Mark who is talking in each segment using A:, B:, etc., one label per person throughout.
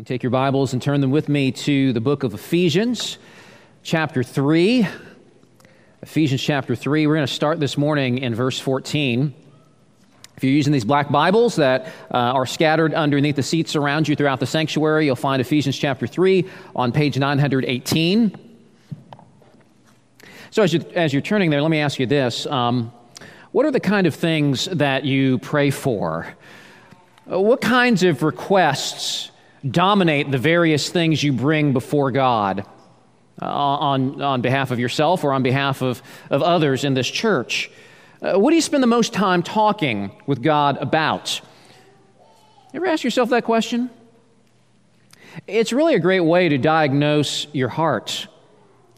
A: You take your Bibles and turn them with me to the book of Ephesians, chapter 3. Ephesians chapter 3. We're going to start this morning in verse 14. If you're using these black Bibles that uh, are scattered underneath the seats around you throughout the sanctuary, you'll find Ephesians chapter 3 on page 918. So, as, you, as you're turning there, let me ask you this um, What are the kind of things that you pray for? What kinds of requests dominate the various things you bring before God uh, on, on behalf of yourself or on behalf of, of others in this church. Uh, what do you spend the most time talking with God about? Ever ask yourself that question? It's really a great way to diagnose your heart.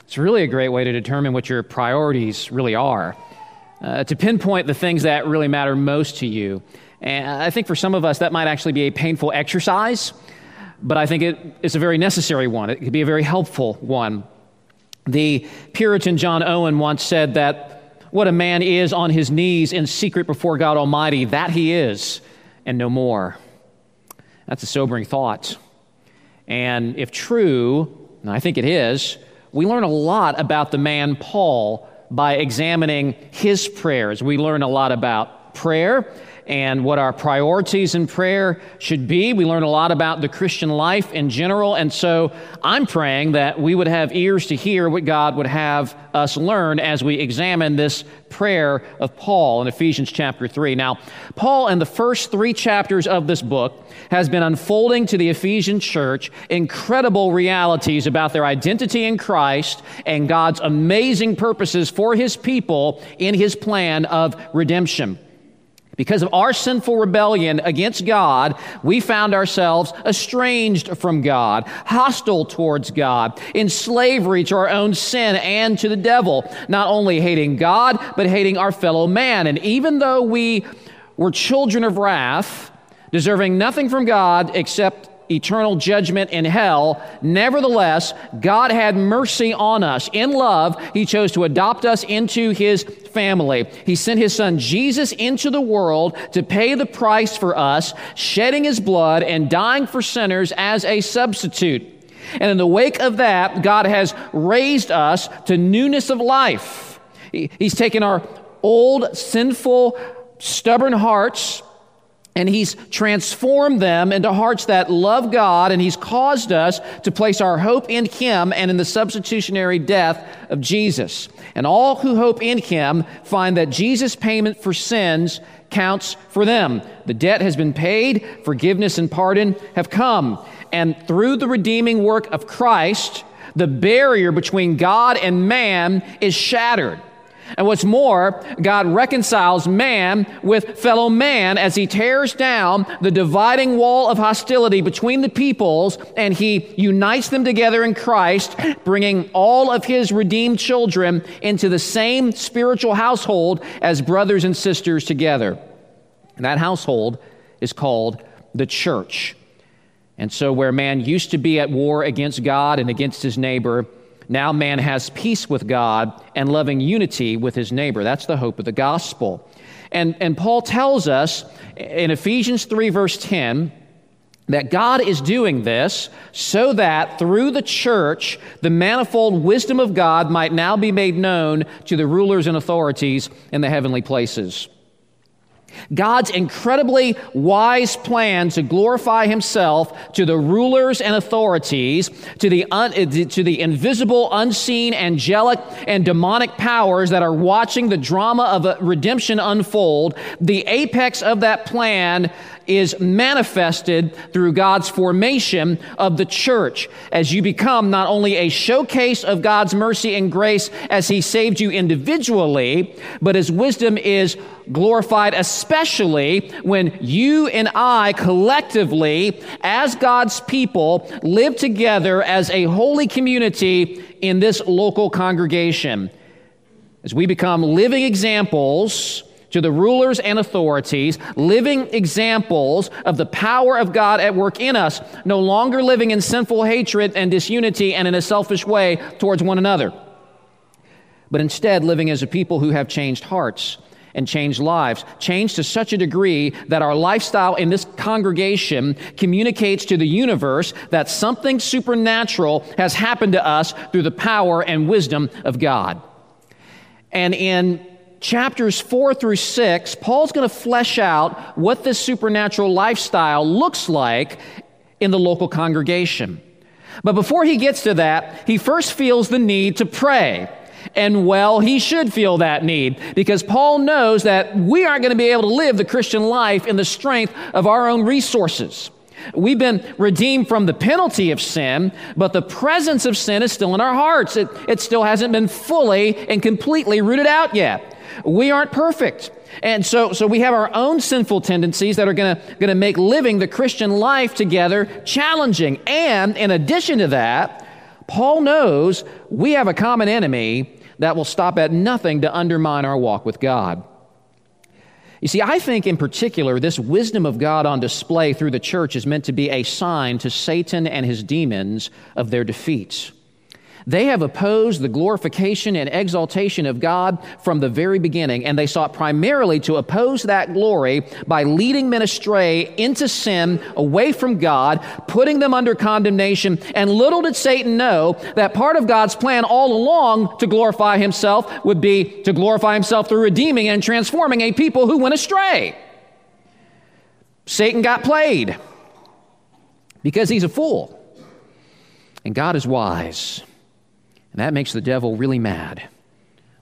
A: It's really a great way to determine what your priorities really are, uh, to pinpoint the things that really matter most to you. And I think for some of us, that might actually be a painful exercise but I think it, it's a very necessary one. It could be a very helpful one. The Puritan John Owen once said that what a man is on his knees in secret before God Almighty, that he is, and no more. That's a sobering thought. And if true, and I think it is, we learn a lot about the man Paul by examining his prayers. We learn a lot about prayer and what our priorities in prayer should be. We learn a lot about the Christian life in general. And so I'm praying that we would have ears to hear what God would have us learn as we examine this prayer of Paul in Ephesians chapter 3. Now, Paul, in the first three chapters of this book, has been unfolding to the Ephesian church incredible realities about their identity in Christ and God's amazing purposes for his people in his plan of redemption. Because of our sinful rebellion against God, we found ourselves estranged from God, hostile towards God, in slavery to our own sin and to the devil, not only hating God, but hating our fellow man. And even though we were children of wrath, deserving nothing from God except eternal judgment in hell. Nevertheless, God had mercy on us. In love, He chose to adopt us into His family. He sent His Son Jesus into the world to pay the price for us, shedding His blood and dying for sinners as a substitute. And in the wake of that, God has raised us to newness of life. He's taken our old, sinful, stubborn hearts and he's transformed them into hearts that love God, and he's caused us to place our hope in him and in the substitutionary death of Jesus. And all who hope in him find that Jesus' payment for sins counts for them. The debt has been paid, forgiveness and pardon have come. And through the redeeming work of Christ, the barrier between God and man is shattered. And what's more, God reconciles man with fellow man as he tears down the dividing wall of hostility between the peoples and he unites them together in Christ, bringing all of his redeemed children into the same spiritual household as brothers and sisters together. And that household is called the church. And so, where man used to be at war against God and against his neighbor, now man has peace with God and loving unity with his neighbor. That's the hope of the gospel. And, and Paul tells us in Ephesians 3, verse 10, that God is doing this so that through the church, the manifold wisdom of God might now be made known to the rulers and authorities in the heavenly places. God's incredibly wise plan to glorify himself to the rulers and authorities, to the, un, to the invisible, unseen, angelic, and demonic powers that are watching the drama of redemption unfold, the apex of that plan is manifested through God's formation of the church as you become not only a showcase of God's mercy and grace as He saved you individually, but His wisdom is glorified especially when you and I collectively, as God's people, live together as a holy community in this local congregation. As we become living examples to the rulers and authorities, living examples of the power of God at work in us, no longer living in sinful hatred and disunity and in a selfish way towards one another, but instead living as a people who have changed hearts and changed lives. changed to such a degree that our lifestyle in this congregation communicates to the universe that something supernatural has happened to us through the power and wisdom of God. And in chapters four through six, Paul's going to flesh out what this supernatural lifestyle looks like in the local congregation. But before he gets to that, he first feels the need to pray. And well, he should feel that need because Paul knows that we aren't going to be able to live the Christian life in the strength of our own resources. We've been redeemed from the penalty of sin, but the presence of sin is still in our hearts. It, it still hasn't been fully and completely rooted out yet. We aren't perfect. And so, so we have our own sinful tendencies that are going to gonna make living the Christian life together challenging. And in addition to that, Paul knows we have a common enemy that will stop at nothing to undermine our walk with God. You see, I think in particular, this wisdom of God on display through the church is meant to be a sign to Satan and his demons of their defeats. They have opposed the glorification and exaltation of God from the very beginning, and they sought primarily to oppose that glory by leading men astray into sin, away from God, putting them under condemnation. And little did Satan know that part of God's plan all along to glorify himself would be to glorify himself through redeeming and transforming a people who went astray. Satan got played because he's a fool, and God is wise. And that makes the devil really mad,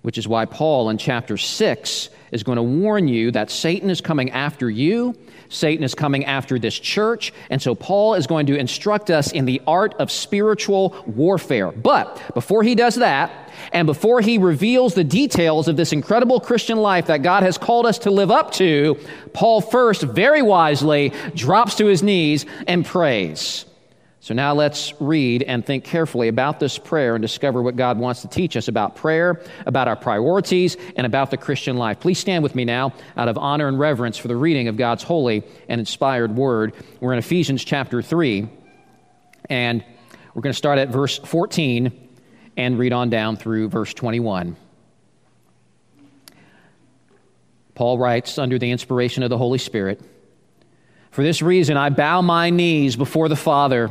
A: which is why Paul in chapter 6 is going to warn you that Satan is coming after you. Satan is coming after this church. And so Paul is going to instruct us in the art of spiritual warfare. But before he does that, and before he reveals the details of this incredible Christian life that God has called us to live up to, Paul first, very wisely, drops to his knees and prays. So now let's read and think carefully about this prayer and discover what God wants to teach us about prayer, about our priorities, and about the Christian life. Please stand with me now out of honor and reverence for the reading of God's holy and inspired word. We're in Ephesians chapter 3, and we're going to start at verse 14 and read on down through verse 21. Paul writes under the inspiration of the Holy Spirit For this reason, I bow my knees before the Father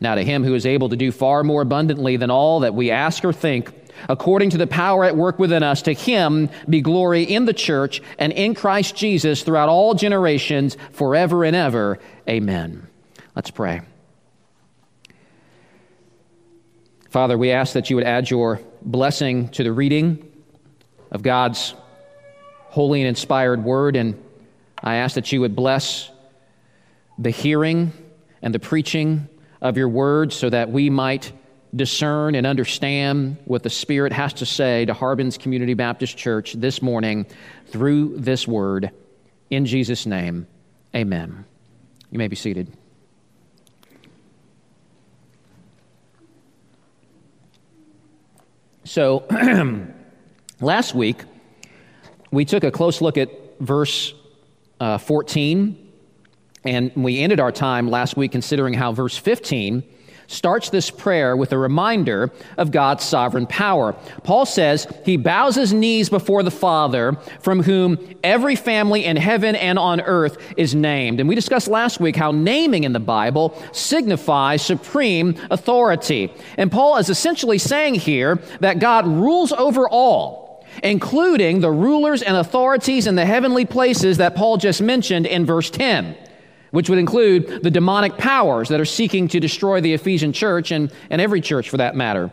A: Now, to him who is able to do far more abundantly than all that we ask or think, according to the power at work within us, to him be glory in the church and in Christ Jesus throughout all generations, forever and ever. Amen. Let's pray. Father, we ask that you would add your blessing to the reading of God's holy and inspired word, and I ask that you would bless the hearing and the preaching of your word so that we might discern and understand what the Spirit has to say to Harbin's Community Baptist Church this morning through this word. In Jesus' name, amen. You may be seated. So, last week, we took a close look at verse uh, 14 and we ended our time last week considering how verse 15 starts this prayer with a reminder of God's sovereign power. Paul says he bows his knees before the Father, from whom every family in heaven and on earth is named. And we discussed last week how naming in the Bible signifies supreme authority. And Paul is essentially saying here that God rules over all including the rulers and authorities in the heavenly places that Paul just mentioned in verse 10 which would include the demonic powers that are seeking to destroy the Ephesian church and, and every church for that matter.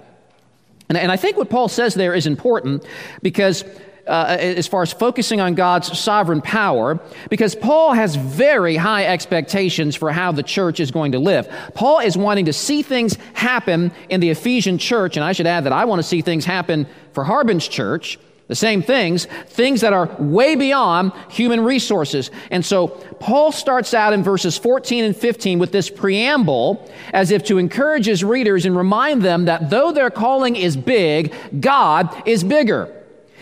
A: And, and I think what Paul says there is important because, uh, as far as focusing on God's sovereign power, because Paul has very high expectations for how the church is going to live. Paul is wanting to see things happen in the Ephesian church, and I should add that I want to see things happen for Harbin's church The same things, things that are way beyond human resources. And so Paul starts out in verses 14 and 15 with this preamble as if to encourage his readers and remind them that though their calling is big, God is bigger.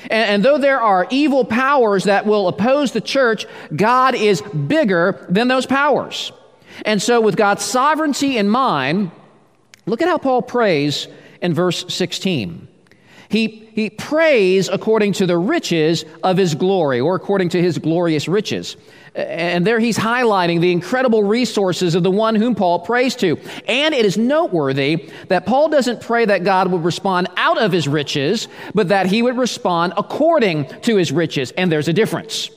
A: And, and though there are evil powers that will oppose the church, God is bigger than those powers. And so, with God's sovereignty in mind, look at how Paul prays in verse 16. He, he prays according to the riches of his glory, or according to his glorious riches. And there he's highlighting the incredible resources of the one whom Paul prays to. And it is noteworthy that Paul doesn't pray that God would respond out of his riches, but that he would respond according to his riches. And there's a difference.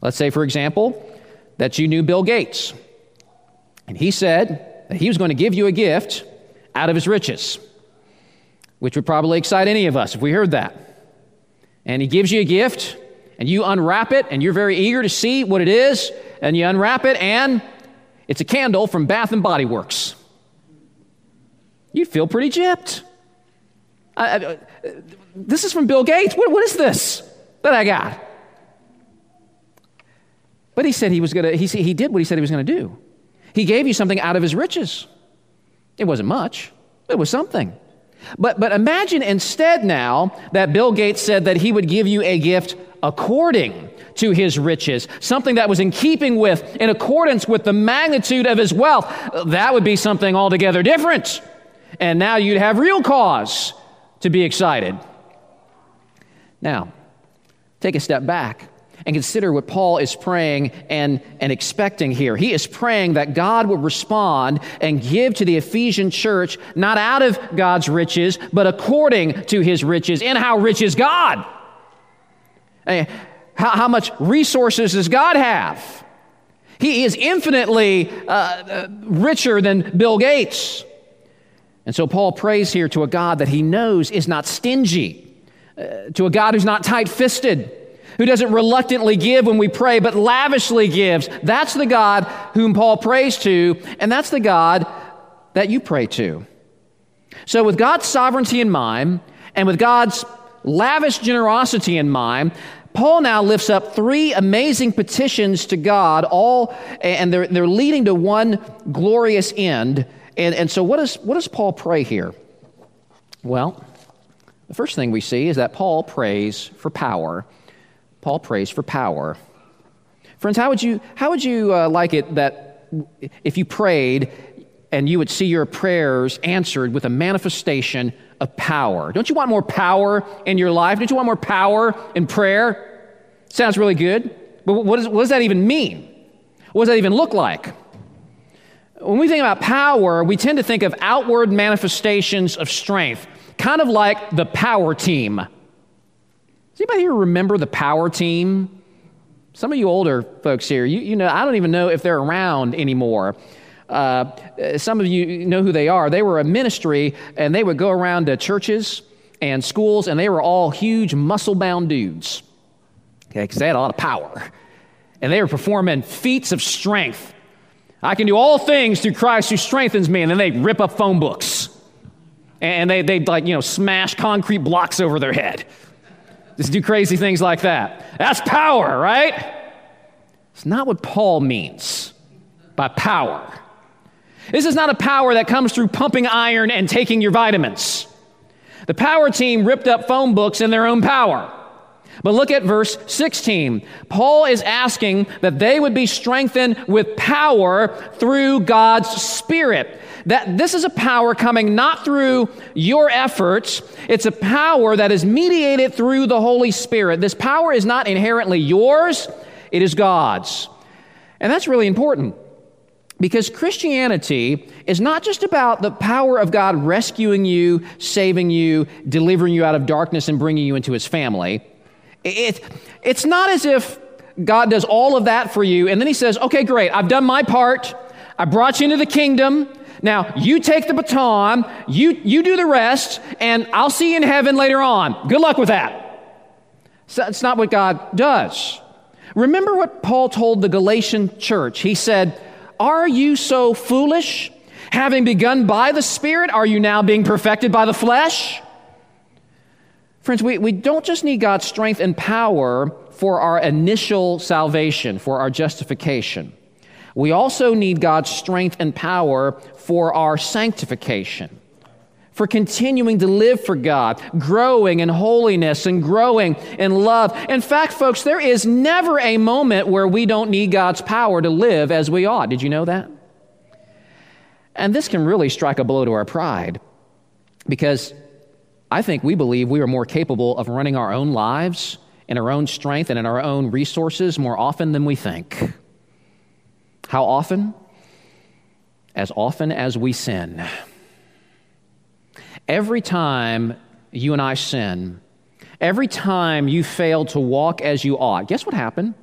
A: Let's say, for example, that you knew Bill Gates. And he said that he was going to give you a gift out of his riches which would probably excite any of us if we heard that. And he gives you a gift, and you unwrap it, and you're very eager to see what it is, and you unwrap it, and it's a candle from Bath and Body Works. You'd feel pretty gypped. I, I, this is from Bill Gates. What, what is this that I got? But he said he was going to, he, he did what he said he was going to do. He gave you something out of his riches. It wasn't much, it was something. But, but imagine instead now that Bill Gates said that he would give you a gift according to his riches, something that was in keeping with, in accordance with the magnitude of his wealth. That would be something altogether different. And now you'd have real cause to be excited. Now, take a step back and consider what Paul is praying and, and expecting here. He is praying that God would respond and give to the Ephesian church not out of God's riches, but according to his riches. And how rich is God? How, how much resources does God have? He is infinitely uh, uh, richer than Bill Gates. And so Paul prays here to a God that he knows is not stingy, uh, to a God who's not tight fisted who doesn't reluctantly give when we pray, but lavishly gives. That's the God whom Paul prays to, and that's the God that you pray to. So, with God's sovereignty in mind, and with God's lavish generosity in mind, Paul now lifts up three amazing petitions to God, all, and they're, they're leading to one glorious end. And, and so, what, is, what does Paul pray here? Well, the first thing we see is that Paul prays for power. Paul prays for power. Friends, how would you, how would you uh, like it that if you prayed and you would see your prayers answered with a manifestation of power? Don't you want more power in your life? Don't you want more power in prayer? Sounds really good. But what, is, what does that even mean? What does that even look like? When we think about power, we tend to think of outward manifestations of strength, kind of like the power team. Does anybody here remember the power team? Some of you older folks here, you, you know, I don't even know if they're around anymore. Uh, some of you know who they are. They were a ministry, and they would go around to churches and schools, and they were all huge, muscle bound dudes. Okay, because they had a lot of power. And they were performing feats of strength. I can do all things through Christ who strengthens me. And then they rip up phone books. And they, they like, you know, smash concrete blocks over their head. Just do crazy things like that. That's power, right? It's not what Paul means by power. This is not a power that comes through pumping iron and taking your vitamins. The power team ripped up phone books in their own power. But look at verse 16. Paul is asking that they would be strengthened with power through God's Spirit that this is a power coming not through your efforts, it's a power that is mediated through the Holy Spirit. This power is not inherently yours, it is God's. And that's really important because Christianity is not just about the power of God rescuing you, saving you, delivering you out of darkness, and bringing you into his family. It, it's not as if God does all of that for you and then he says, okay, great, I've done my part. I brought you into the kingdom. Now, you take the baton, you, you do the rest, and I'll see you in heaven later on. Good luck with that. So that's not what God does. Remember what Paul told the Galatian church. He said, Are you so foolish? Having begun by the Spirit, are you now being perfected by the flesh? Friends, we, we don't just need God's strength and power for our initial salvation, for our justification. We also need God's strength and power for our sanctification, for continuing to live for God, growing in holiness and growing in love. In fact, folks, there is never a moment where we don't need God's power to live as we ought. Did you know that? And this can really strike a blow to our pride because I think we believe we are more capable of running our own lives in our own strength and in our own resources more often than we think. How often? As often as we sin. Every time you and I sin, every time you fail to walk as you ought, guess what happened?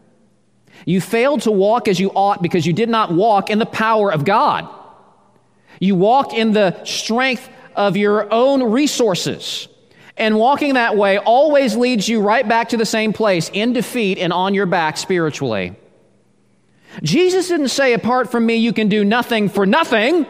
A: You failed to walk as you ought because you did not walk in the power of God. You walk in the strength of your own resources. And walking that way always leads you right back to the same place in defeat and on your back spiritually. Jesus didn't say, apart from me, you can do nothing for nothing.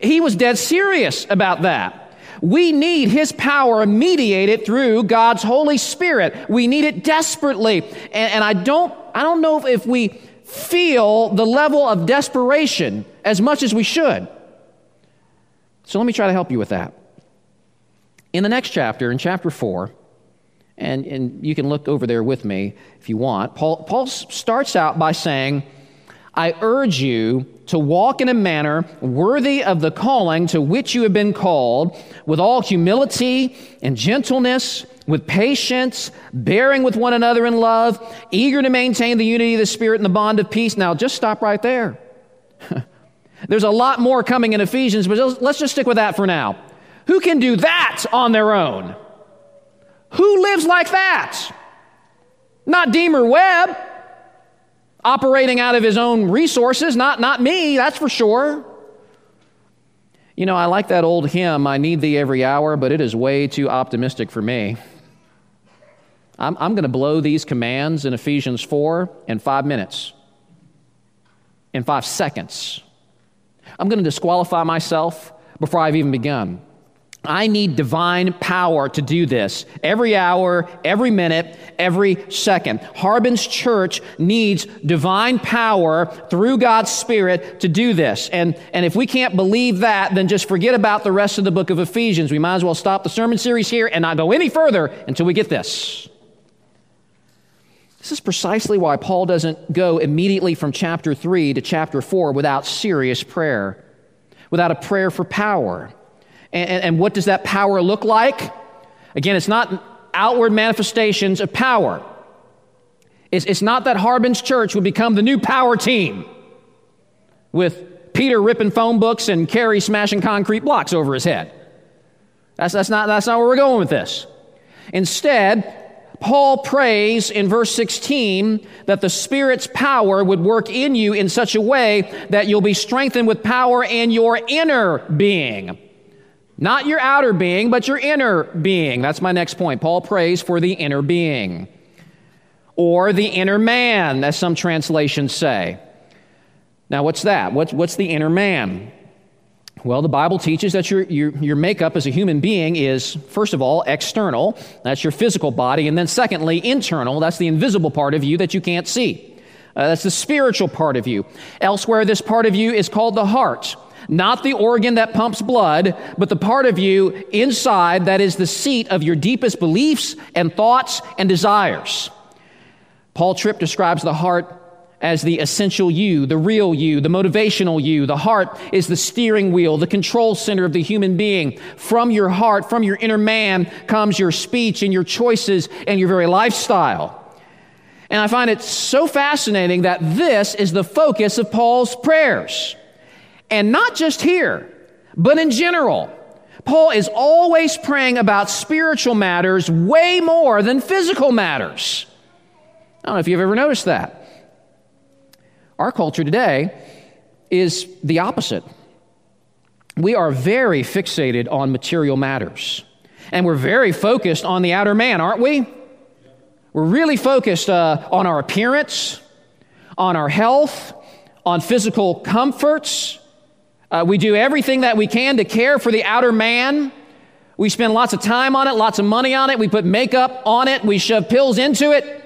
A: He was dead serious about that. We need His power mediated through God's Holy Spirit. We need it desperately. And, and I, don't, I don't know if, if we feel the level of desperation as much as we should. So let me try to help you with that. In the next chapter, in chapter 4, and, and you can look over there with me if you want, Paul, Paul starts out by saying, I urge you to walk in a manner worthy of the calling to which you have been called, with all humility and gentleness, with patience, bearing with one another in love, eager to maintain the unity of the Spirit and the bond of peace. Now, just stop right there. There's a lot more coming in Ephesians, but let's just stick with that for now. Who can do that on their own? Who lives like that? Not Deemer Webb, operating out of his own resources, not, not me, that's for sure. You know, I like that old hymn, I need thee every hour, but it is way too optimistic for me. I'm, I'm going to blow these commands in Ephesians 4 in five minutes, in five seconds. I'm going to disqualify myself before I've even begun. I need divine power to do this every hour, every minute, every second. Harbin's church needs divine power through God's Spirit to do this. And, and if we can't believe that, then just forget about the rest of the book of Ephesians. We might as well stop the sermon series here and not go any further until we get this. This is precisely why Paul doesn't go immediately from chapter 3 to chapter 4 without serious prayer, without a prayer for power. And, and, what does that power look like? Again, it's not outward manifestations of power. It's, it's not that Harbin's church would become the new power team with Peter ripping phone books and Kerry smashing concrete blocks over his head. That's, that's, not, that's not where we're going with this. Instead, Paul prays in verse 16 that the Spirit's power would work in you in such a way that you'll be strengthened with power in your inner being. Not your outer being, but your inner being. That's my next point. Paul prays for the inner being. Or the inner man, as some translations say. Now, what's that? What's, what's the inner man? Well, the Bible teaches that your, your, your makeup as a human being is, first of all, external. That's your physical body. And then, secondly, internal. That's the invisible part of you that you can't see. Uh, that's the spiritual part of you. Elsewhere, this part of you is called the heart. Not the organ that pumps blood, but the part of you inside that is the seat of your deepest beliefs and thoughts and desires. Paul Tripp describes the heart as the essential you, the real you, the motivational you. The heart is the steering wheel, the control center of the human being. From your heart, from your inner man, comes your speech and your choices and your very lifestyle. And I find it so fascinating that this is the focus of Paul's prayers. And not just here, but in general. Paul is always praying about spiritual matters way more than physical matters. I don't know if you've ever noticed that. Our culture today is the opposite. We are very fixated on material matters. And we're very focused on the outer man, aren't we? We're really focused uh, on our appearance, on our health, on physical comforts. Uh, we do everything that we can to care for the outer man. We spend lots of time on it, lots of money on it. We put makeup on it. We shove pills into it.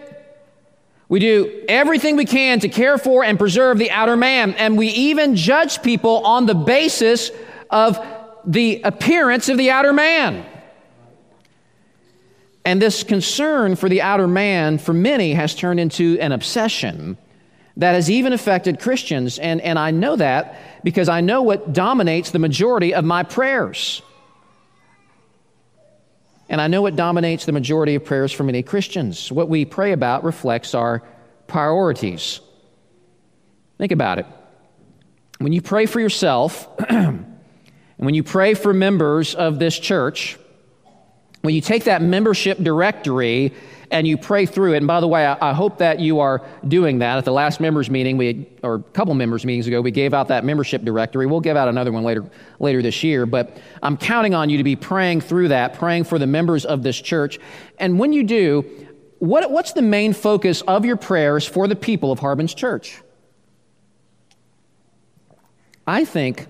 A: We do everything we can to care for and preserve the outer man. And we even judge people on the basis of the appearance of the outer man. And this concern for the outer man, for many, has turned into an obsession that has even affected Christians. And, and I know that because I know what dominates the majority of my prayers. And I know what dominates the majority of prayers for many Christians. What we pray about reflects our priorities. Think about it. When you pray for yourself, and when you pray for members of this church, when you take that membership directory and you pray through it, and by the way, I, I hope that you are doing that. At the last members meeting, we had, or a couple members meetings ago, we gave out that membership directory. We'll give out another one later later this year, but I'm counting on you to be praying through that, praying for the members of this church. And when you do, what, what's the main focus of your prayers for the people of Harbin's church? I think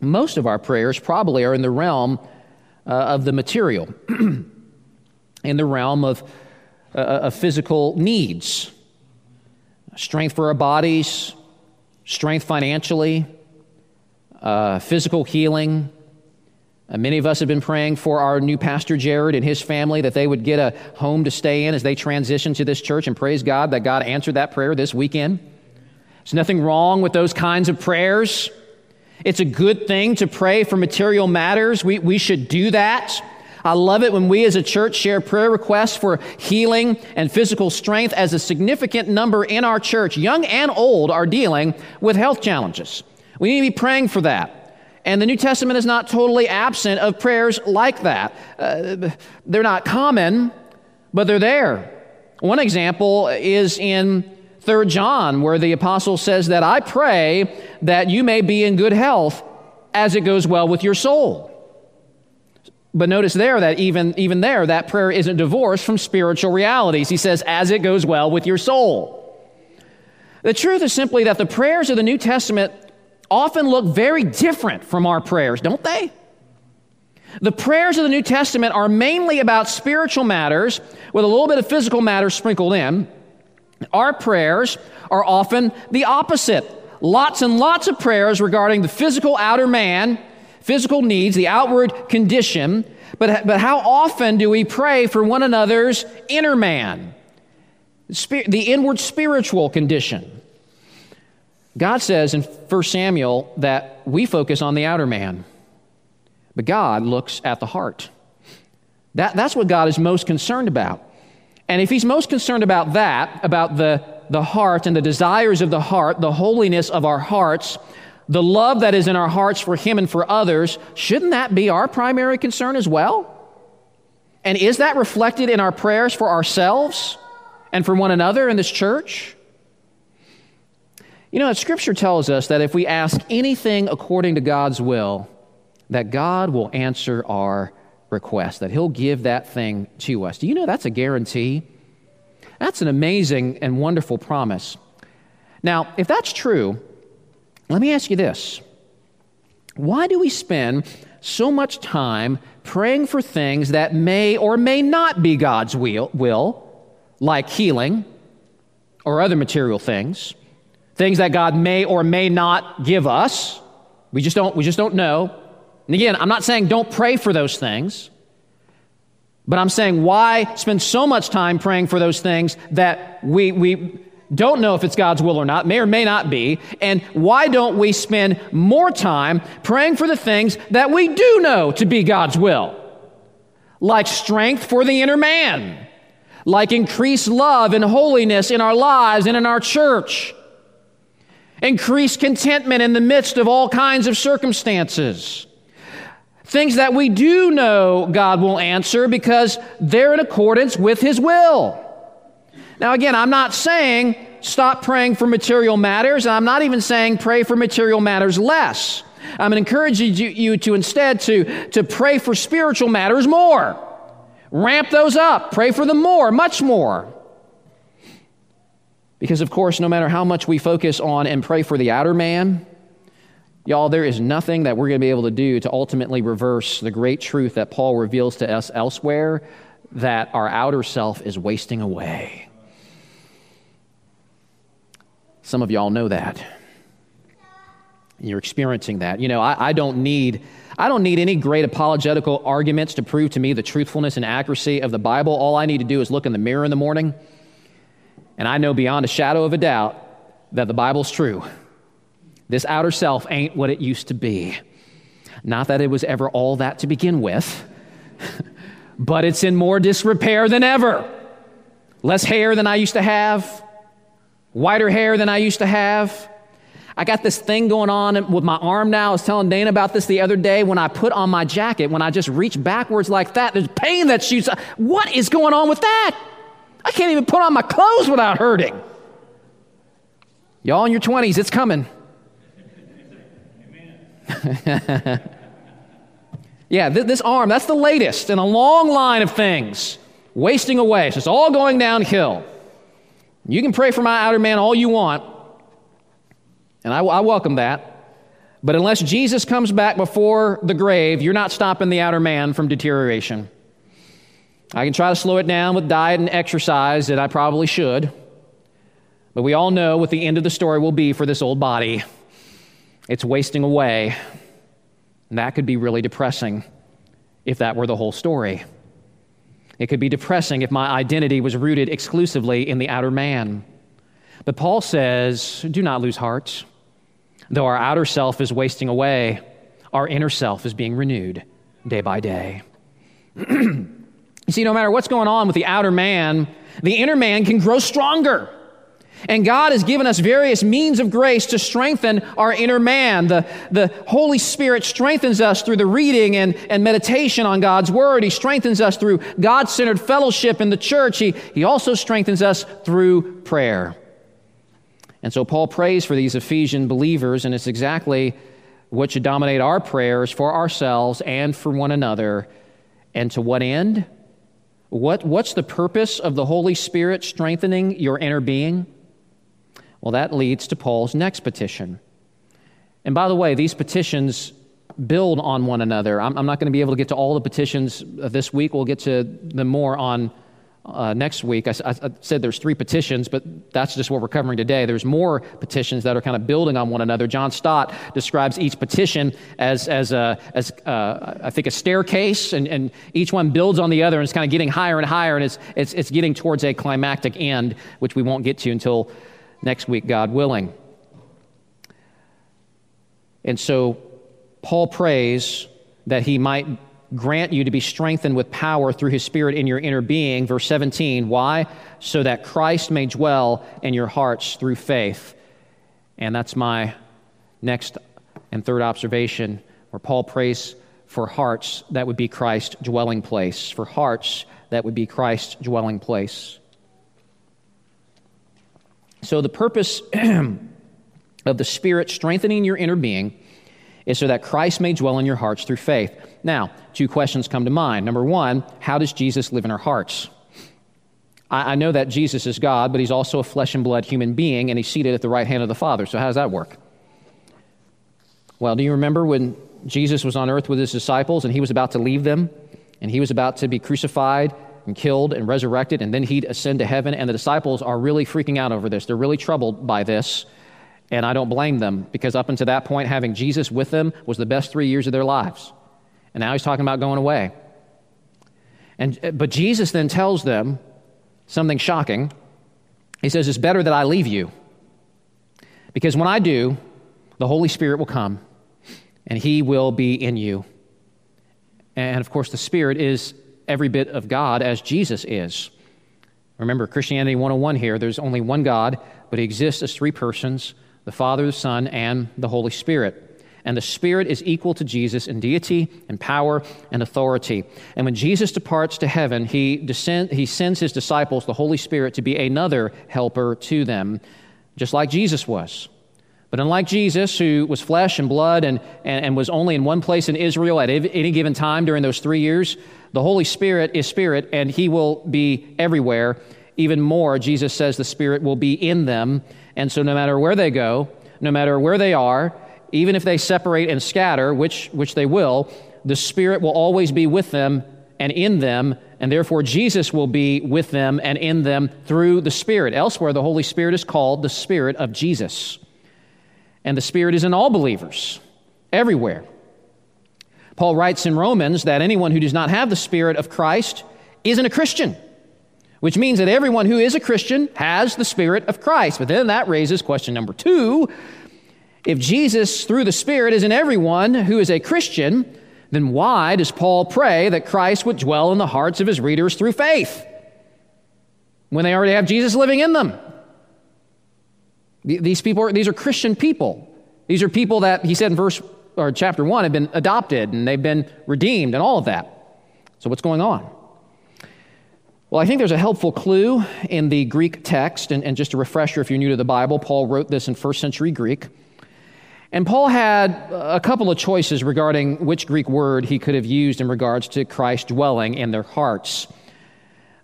A: most of our prayers probably are in the realm uh, of the material, in the realm of, uh, of physical needs strength for our bodies, strength financially, uh, physical healing. Uh, many of us have been praying for our new pastor Jared and his family that they would get a home to stay in as they transition to this church, and praise God that God answered that prayer this weekend. There's nothing wrong with those kinds of prayers. It's a good thing to pray for material matters. We, we should do that. I love it when we as a church share prayer requests for healing and physical strength as a significant number in our church, young and old, are dealing with health challenges. We need to be praying for that. And the New Testament is not totally absent of prayers like that. Uh, they're not common, but they're there. One example is in 3 John, where the apostle says that I pray that you may be in good health as it goes well with your soul. But notice there that even, even there, that prayer isn't divorced from spiritual realities. He says, as it goes well with your soul. The truth is simply that the prayers of the New Testament often look very different from our prayers, don't they? The prayers of the New Testament are mainly about spiritual matters with a little bit of physical matters sprinkled in. Our prayers are often the opposite. Lots and lots of prayers regarding the physical outer man, physical needs, the outward condition. But, but how often do we pray for one another's inner man, the inward spiritual condition? God says in 1 Samuel that we focus on the outer man, but God looks at the heart. That, that's what God is most concerned about. And if he's most concerned about that, about the, the heart and the desires of the heart, the holiness of our hearts, the love that is in our hearts for him and for others, shouldn't that be our primary concern as well? And is that reflected in our prayers for ourselves and for one another in this church? You know, Scripture tells us that if we ask anything according to God's will, that God will answer our request, that He'll give that thing to us. Do you know that's a guarantee? That's an amazing and wonderful promise. Now, if that's true, let me ask you this Why do we spend so much time praying for things that may or may not be God's will, will like healing or other material things, things that God may or may not give us? We just don't, we just don't know. And again, I'm not saying don't pray for those things, but I'm saying why spend so much time praying for those things that we, we don't know if it's God's will or not, may or may not be, and why don't we spend more time praying for the things that we do know to be God's will? Like strength for the inner man, like increased love and holiness in our lives and in our church, increased contentment in the midst of all kinds of circumstances Things that we do know God will answer because they're in accordance with His will. Now, again, I'm not saying stop praying for material matters, and I'm not even saying pray for material matters less. I'm encouraging you, to instead to, to pray for spiritual matters more. Ramp those up. Pray for them more, much more. Because, of course, no matter how much we focus on and pray for the outer man, Y'all, there is nothing that we're going to be able to do to ultimately reverse the great truth that Paul reveals to us elsewhere that our outer self is wasting away. Some of y'all know that. You're experiencing that. You know, I, I, don't need I don't need any great apologetical arguments to prove to me the truthfulness and accuracy of the Bible. All I need to do is look in the mirror in the morning, and I know beyond a shadow of a doubt that the Bible's true. This outer self ain't what it used to be. Not that it was ever all that to begin with, but it's in more disrepair than ever. Less hair than I used to have, whiter hair than I used to have I got this thing going on with my arm now. I was telling Dana about this the other day when I put on my jacket, when I just reach backwards like that, there's pain that shoots. What is going on with that? I can't even put on my clothes without hurting. Y'all in your 20s, it's coming. yeah, th- this arm, that's the latest in a long line of things wasting away. So It's all going downhill. You can pray for my outer man all you want. And I, I welcome that. But unless Jesus comes back before the grave, you're not stopping the outer man from deterioration. I can try to slow it down with diet and exercise, and I probably should. But we all know what the end of the story will be for this old body. It's wasting away. And that could be really depressing if that were the whole story. It could be depressing if my identity was rooted exclusively in the outer man. But Paul says, do not lose heart. Though our outer self is wasting away, our inner self is being renewed day by day. you see, no matter what's going on with the outer man, the inner man can grow stronger. And God has given us various means of grace to strengthen our inner man. The, the Holy Spirit strengthens us through the reading and, and meditation on God's Word. He strengthens us through God centered fellowship in the church. He, he also strengthens us through prayer. And so Paul prays for these Ephesian believers, and it's exactly what should dominate our prayers for ourselves and for one another. And to what end? What, what's the purpose of the Holy Spirit strengthening your inner being? Well, that leads to Paul's next petition. And by the way, these petitions build on one another. I'm, I'm not going to be able to get to all the petitions this week. We'll get to them more on uh, next week. I, I, said there's three petitions, but that's just what we're covering today. There's more petitions that are kind of building on one another. John Stott describes each petition as, as, a, as uh, I think, a staircase, and, and each one builds on the other, and it's kind of getting higher and higher, and it's, it's, it's getting towards a climactic end, which we won't get to until next week, God willing. And so Paul prays that he might grant you to be strengthened with power through his spirit in your inner being. Verse 17, why? So that Christ may dwell in your hearts through faith. And that's my next and third observation, where Paul prays for hearts that would be Christ's dwelling place. For hearts that would be Christ's dwelling place. So, the purpose of the Spirit strengthening your inner being is so that Christ may dwell in your hearts through faith. Now, two questions come to mind. Number one, how does Jesus live in our hearts? I, know that Jesus is God, but he's also a flesh and blood human being, and he's seated at the right hand of the Father. So, how does that work? Well, do you remember when Jesus was on earth with his disciples and he was about to leave them and he was about to be crucified and killed and resurrected and then he'd ascend to heaven and the disciples are really freaking out over this. They're really troubled by this. And I don't blame them because up until that point, having Jesus with them was the best three years of their lives. And now he's talking about going away. And, eh, but Jesus then tells them something shocking. He says, It's better that I leave you. Because when I do, the Holy Spirit will come and he will be in you. And of course, the Spirit is every bit of God as Jesus is. Remember, Christianity 101 here there's only one God, but he exists as three persons the Father, the Son, and the Holy Spirit. And the Spirit is equal to Jesus in deity and power and authority. And when Jesus departs to heaven, he, descend, he sends his disciples, the Holy Spirit, to be another helper to them, just like Jesus was. But unlike Jesus, who was flesh and blood and, and, and, was only in one place in Israel at any given time during those three years, the Holy Spirit is Spirit and He will be everywhere. Even more, Jesus says the Spirit will be in them and so, no matter where they go, no matter where they are, even if they separate and scatter, which, which they will, the Spirit will always be with them and in them, and therefore Jesus will be with them and in them through the Spirit. Elsewhere, the Holy Spirit is called the Spirit of Jesus. And the Spirit is in all believers, everywhere. Paul writes in Romans that anyone who does not have the Spirit of Christ isn't a Christian, which means that everyone who is a Christian has the Spirit of Christ. But then that raises question number two. If Jesus, through the Spirit, is in everyone who is a Christian, then why does Paul pray that Christ would dwell in the hearts of his readers through faith when they already have Jesus living in them? These people, are, these are Christian people. These are people that he said in verse or chapter one have been adopted and they've been redeemed and all of that. So what's going on? Well, I think there's a helpful clue in the Greek text, and, and just a refresher if you're new to the Bible, Paul wrote this in first century Greek. And Paul had a couple of choices regarding which Greek word he could have used in regards to Christ dwelling in their hearts.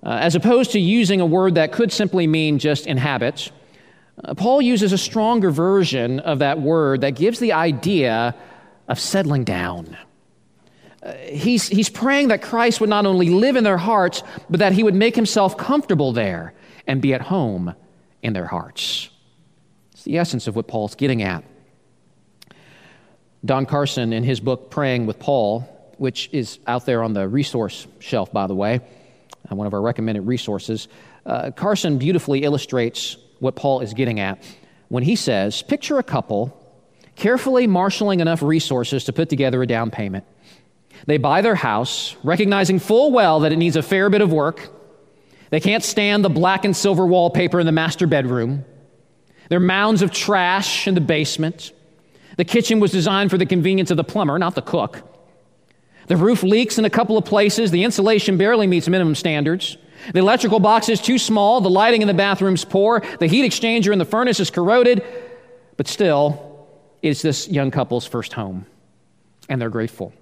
A: Uh, as opposed to using a word that could simply mean just inhabit, uh, Paul uses a stronger version of that word that gives the idea of settling down. Uh, he's, he's praying that Christ would not only live in their hearts, but that he would make himself comfortable there and be at home in their hearts. It's the essence of what Paul's getting at. Don Carson, in his book Praying with Paul, which is out there on the resource shelf, by the way, uh, one of our recommended resources, uh, Carson beautifully illustrates what Paul is getting at when he says, Picture a couple carefully marshaling enough resources to put together a down payment. They buy their house, recognizing full well that it needs a fair bit of work. They can't stand the black and silver wallpaper in the master bedroom. There are mounds of trash in the basement. The kitchen was designed for the convenience of the plumber, not the cook. The roof leaks in a couple of places. The insulation barely meets minimum standards. The electrical box is too small. The lighting in the bathroom's poor. The heat exchanger in the furnace is corroded. But still, it's this young couple's first home, and they're grateful.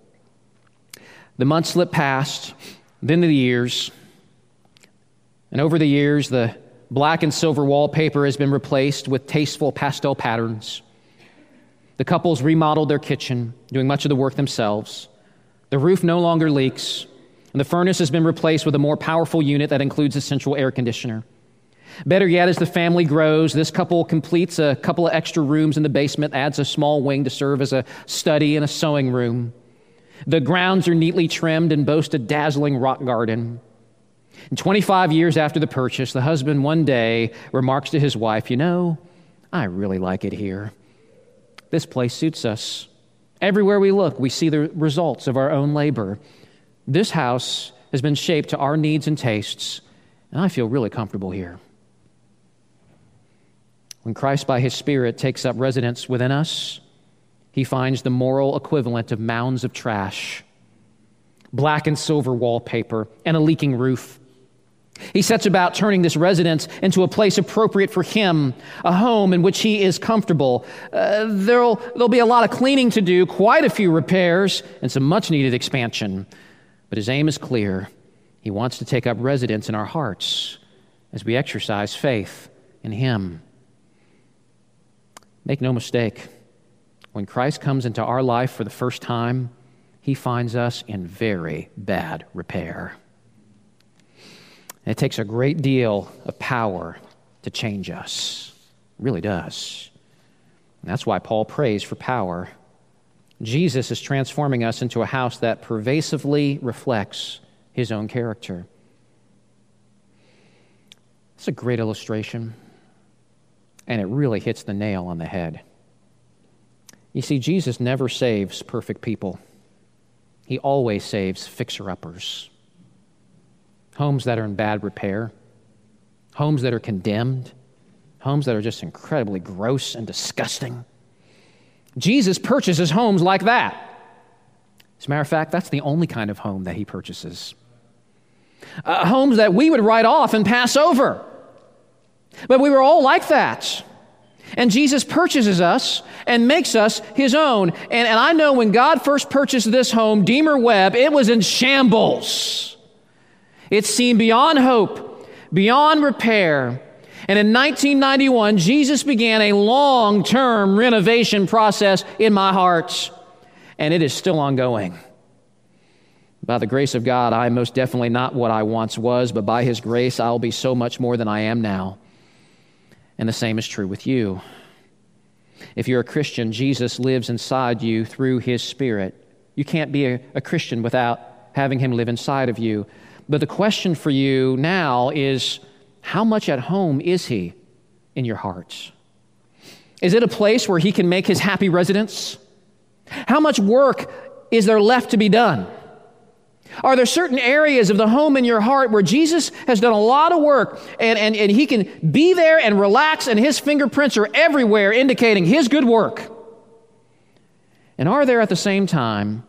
A: The months slip past, then the years. And over the years, the black and silver wallpaper has been replaced with tasteful pastel patterns. The couples remodeled their kitchen, doing much of the work themselves. The roof no longer leaks, and the furnace has been replaced with a more powerful unit that includes a central air conditioner. Better yet, as the family grows, this couple completes a couple of extra rooms in the basement, adds a small wing to serve as a study and a sewing room. The grounds are neatly trimmed and boast a dazzling rock garden. And 25 years after the purchase, the husband one day remarks to his wife, You know, I really like it here. This place suits us. Everywhere we look, we see the results of our own labor. This house has been shaped to our needs and tastes, and I feel really comfortable here. When Christ, by his Spirit, takes up residence within us, he finds the moral equivalent of mounds of trash, black and silver wallpaper, and a leaking roof. He sets about turning this residence into a place appropriate for him, a home in which he is comfortable. Uh, there'll, there'll be a lot of cleaning to do, quite a few repairs, and some much needed expansion. But his aim is clear. He wants to take up residence in our hearts as we exercise faith in him. Make no mistake, when Christ comes into our life for the first time, he finds us in very bad repair. And it takes a great deal of power to change us. It really does. And that's why Paul prays for power. Jesus is transforming us into a house that pervasively reflects his own character. It's a great illustration, and it really hits the nail on the head. You see, Jesus never saves perfect people, he always saves fixer uppers homes that are in bad repair, homes that are condemned, homes that are just incredibly gross and disgusting. Jesus purchases homes like that. As a matter of fact, that's the only kind of home that he purchases. Uh, homes that we would write off and pass over. But we were all like that. And Jesus purchases us and makes us his own. And, and I know when God first purchased this home, Deemer Webb, it was in shambles. It seemed beyond hope, beyond repair. And in 1991, Jesus began a long term renovation process in my heart, and it is still ongoing. By the grace of God, I am most definitely not what I once was, but by His grace, I'll be so much more than I am now. And the same is true with you. If you're a Christian, Jesus lives inside you through His Spirit. You can't be a, a Christian without having Him live inside of you. But the question for you now is how much at home is He in your hearts? Is it a place where He can make His happy residence? How much work is there left to be done? Are there certain areas of the home in your heart where Jesus has done a lot of work and, and, and he can be there and relax, and his fingerprints are everywhere indicating his good work? And are there at the same time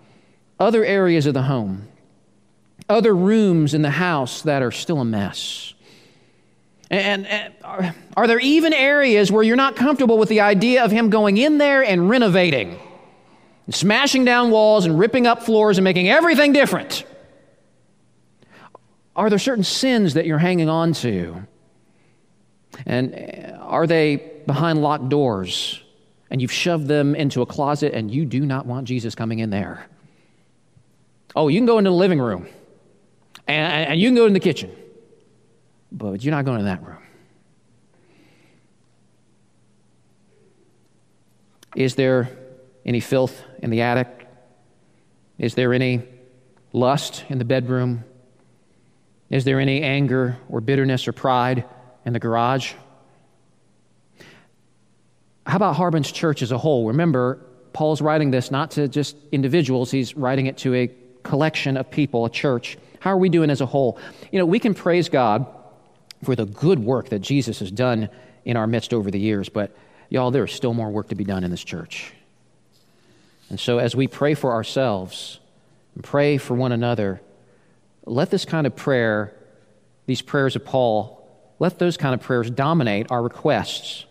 A: other areas of the home, other rooms in the house that are still a mess? And, and are, are there even areas where you're not comfortable with the idea of him going in there and renovating? and smashing down walls and ripping up floors and making everything different? Are there certain sins that you're hanging on to? And uh, are they behind locked doors and you've shoved them into a closet and you do not want Jesus coming in there? Oh, you can go into the living room and, and you can go in the kitchen, but you're not going to that room. Is there any filth in the attic? Is there any lust in the bedroom? Is there any anger or bitterness or pride in the garage? How about Harbin's church as a whole? Remember, Paul's writing this not to just individuals, he's writing it to a collection of people, a church. How are we doing as a whole? You know, we can praise God for the good work that Jesus has done in our midst over the years, but y'all, there is still more work to be done in this church. And so, as we pray for ourselves and pray for one another, let this kind of prayer, these prayers of Paul, let those kind of prayers dominate our requests.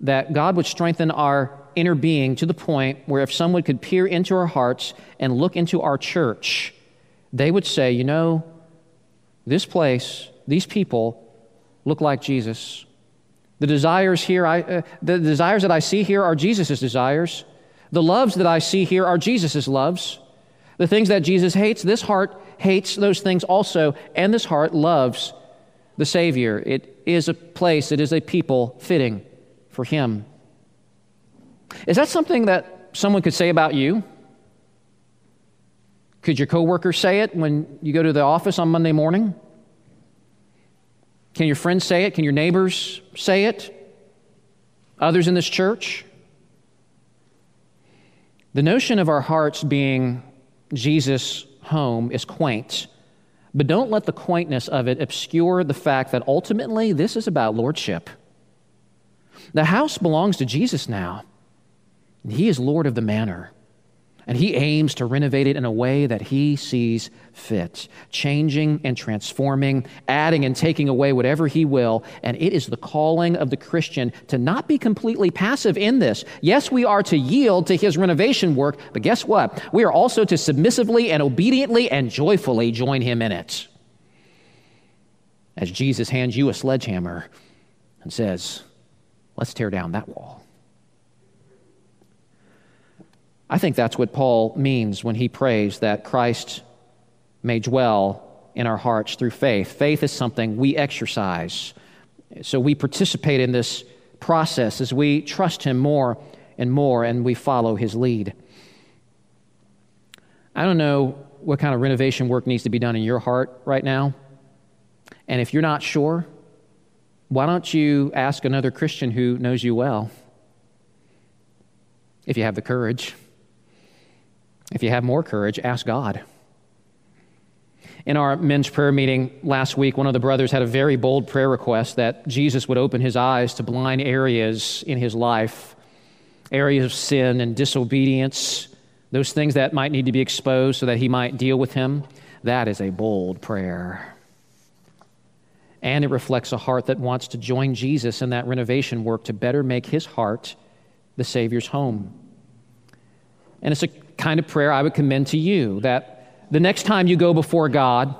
A: That God would strengthen our inner being to the point where if someone could peer into our hearts and look into our church, they would say, you know, this place, these people look like Jesus. The desires here, I, uh, the desires that I see here are Jesus' desires. The loves that I see here are Jesus' loves. The things that Jesus hates, this heart hates those things also, and this heart loves the Savior. It is a place, it is a people fitting for Him. Is that something that someone could say about you? Could your coworkers say it when you go to the office on Monday morning? Can your friends say it? Can your neighbors say it? Others in this church? The notion of our hearts being Jesus home is quaint, but don't let the quaintness of it obscure the fact that ultimately this is about lordship. The house belongs to Jesus now, and He is Lord of the manor. And he aims to renovate it in a way that he sees fit, changing and transforming, adding and taking away whatever he will. And it is the calling of the Christian to not be completely passive in this. Yes, we are to yield to his renovation work, but guess what? We are also to submissively and obediently and joyfully join him in it. As Jesus hands you a sledgehammer and says, Let's tear down that wall. I think that's what Paul means when he prays that Christ may dwell in our hearts through faith. Faith is something we exercise. So we participate in this process as we trust him more and more and we follow his lead. I don't know what kind of renovation work needs to be done in your heart right now. And if you're not sure, why don't you ask another Christian who knows you well? If you have the courage. If you have more courage, ask God. In our men's prayer meeting last week, one of the brothers had a very bold prayer request that Jesus would open his eyes to blind areas in his life, areas of sin and disobedience, those things that might need to be exposed so that he might deal with him. That is a bold prayer. And it reflects a heart that wants to join Jesus in that renovation work to better make his heart the Savior's home. And it's a kind of prayer I would commend to you that the next time you go before God,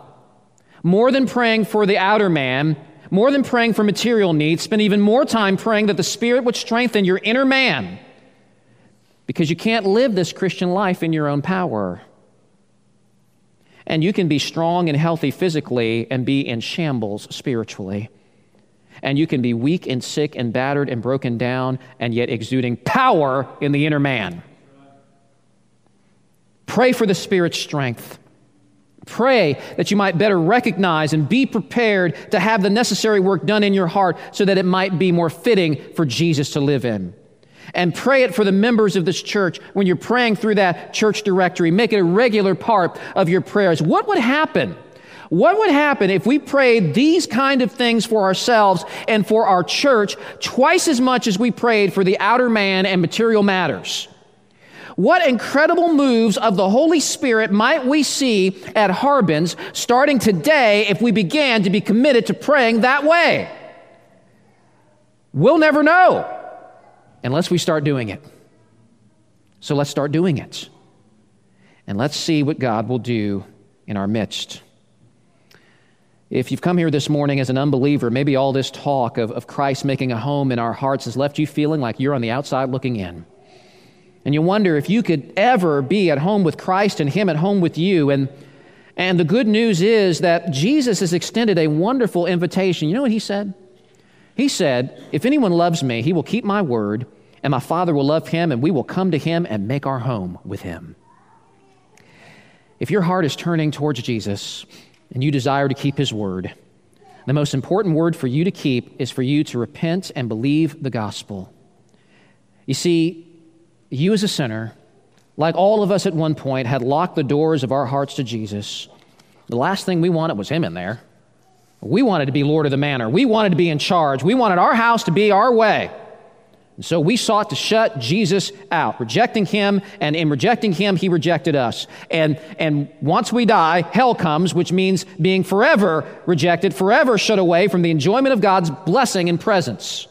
A: more than praying for the outer man, more than praying for material needs, spend even more time praying that the Spirit would strengthen your inner man because you can't live this Christian life in your own power. And you can be strong and healthy physically and be in shambles spiritually. And you can be weak and sick and battered and broken down and yet exuding power in the inner man. Pray for the Spirit's strength. Pray that you might better recognize and be prepared to have the necessary work done in your heart so that it might be more fitting for Jesus to live in. And pray it for the members of this church when you're praying through that church directory. Make it a regular part of your prayers. What would happen? What would happen if we prayed these kind of things for ourselves and for our church twice as much as we prayed for the outer man and material matters? What incredible moves of the Holy Spirit might we see at Harbins starting today if we began to be committed to praying that way? We'll never know unless we start doing it. So let's start doing it. And let's see what God will do in our midst. If you've come here this morning as an unbeliever, maybe all this talk of, of Christ making a home in our hearts has left you feeling like you're on the outside looking in. And you wonder if you could ever be at home with Christ and Him at home with you. And, and the good news is that Jesus has extended a wonderful invitation. You know what He said? He said, If anyone loves me, he will keep my word, and my Father will love him, and we will come to him and make our home with him. If your heart is turning towards Jesus, and you desire to keep His word, the most important word for you to keep is for you to repent and believe the gospel. You see, you as a sinner, like all of us at one point, had locked the doors of our hearts to Jesus. The last thing we wanted was Him in there. We wanted to be Lord of the manor. We wanted to be in charge. We wanted our house to be our way. And so we sought to shut Jesus out, rejecting him, and in rejecting him, he rejected us. And, and once we die, hell comes, which means being forever rejected, forever shut away from the enjoyment of God's blessing and presence.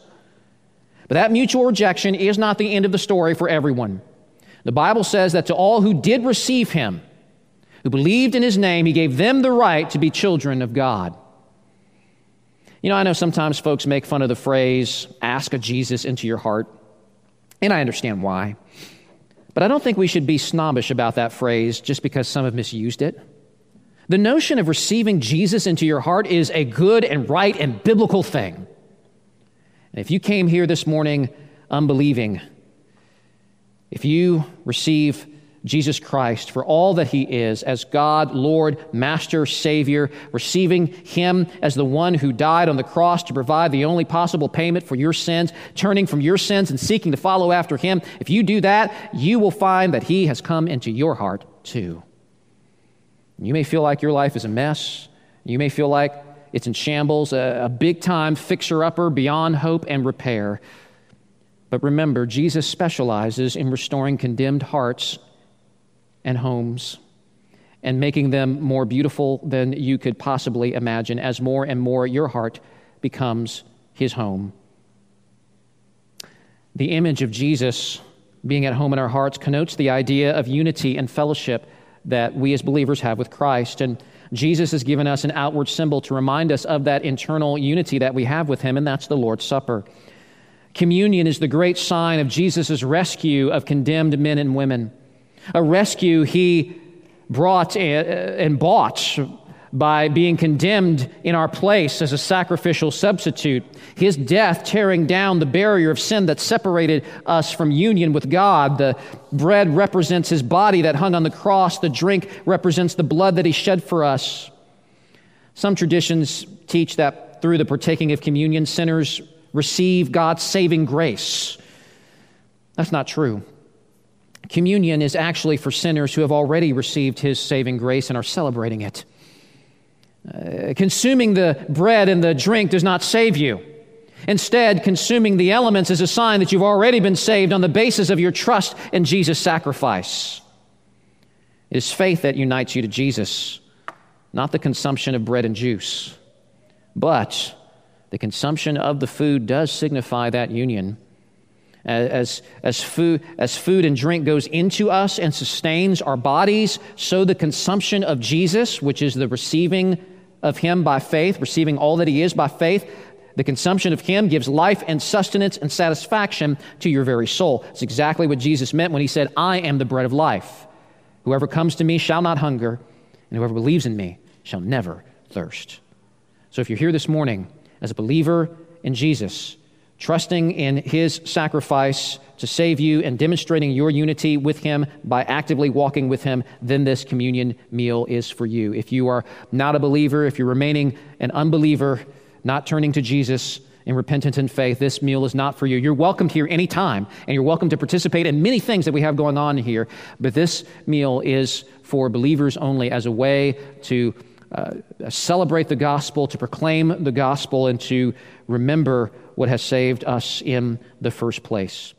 A: But that mutual rejection is not the end of the story for everyone. The Bible says that to all who did receive him, who believed in his name, he gave them the right to be children of God. You know, I know sometimes folks make fun of the phrase, ask a Jesus into your heart, and I understand why. But I don't think we should be snobbish about that phrase just because some have misused it. The notion of receiving Jesus into your heart is a good and right and biblical thing. And if you came here this morning unbelieving, if you receive Jesus Christ for all that he is as God, Lord, Master, Savior, receiving him as the one who died on the cross to provide the only possible payment for your sins, turning from your sins and seeking to follow after him. If you do that, you will find that he has come into your heart too. You may feel like your life is a mess. You may feel like it's in shambles, a, a big time fixer upper beyond hope and repair. But remember, Jesus specializes in restoring condemned hearts and homes and making them more beautiful than you could possibly imagine as more and more your heart becomes his home. The image of Jesus being at home in our hearts connotes the idea of unity and fellowship that we as believers have with Christ. And Jesus has given us an outward symbol to remind us of that internal unity that we have with him, and that's the Lord's Supper. Communion is the great sign of Jesus' rescue of condemned men and women a rescue he brought and uh, bought by being condemned in our place as a sacrificial substitute. His death tearing down the barrier of sin that separated us from union with God. The bread represents his body that hung on the cross, the drink represents the blood that he shed for us. Some traditions teach that through the partaking of communion, sinners receive God's saving grace. That's not true. Communion is actually for sinners who have already received his saving grace and are celebrating it. Uh, consuming the bread and the drink does not save you. Instead, consuming the elements is a sign that you've already been saved on the basis of your trust in Jesus' sacrifice. It is faith that unites you to Jesus, not the consumption of bread and juice. But the consumption of the food does signify that union. As, as, food, as food and drink goes into us and sustains our bodies, so the consumption of Jesus, which is the receiving of Him by faith, receiving all that He is by faith, the consumption of Him gives life and sustenance and satisfaction to your very soul. It's exactly what Jesus meant when He said, I am the bread of life. Whoever comes to me shall not hunger, and whoever believes in me shall never thirst. So if you're here this morning as a believer in Jesus, trusting in His sacrifice to save you and demonstrating your unity with Him by actively walking with Him, then this communion meal is for you. If you are not a believer, if you're remaining an unbeliever, not turning to Jesus in repentance and faith, this meal is not for you. You're welcomed here anytime, and you're welcome to participate in many things that we have going on here, but this meal is for believers only as a way to uh, celebrate the gospel, to proclaim the gospel, and to remember what has saved us in the first place.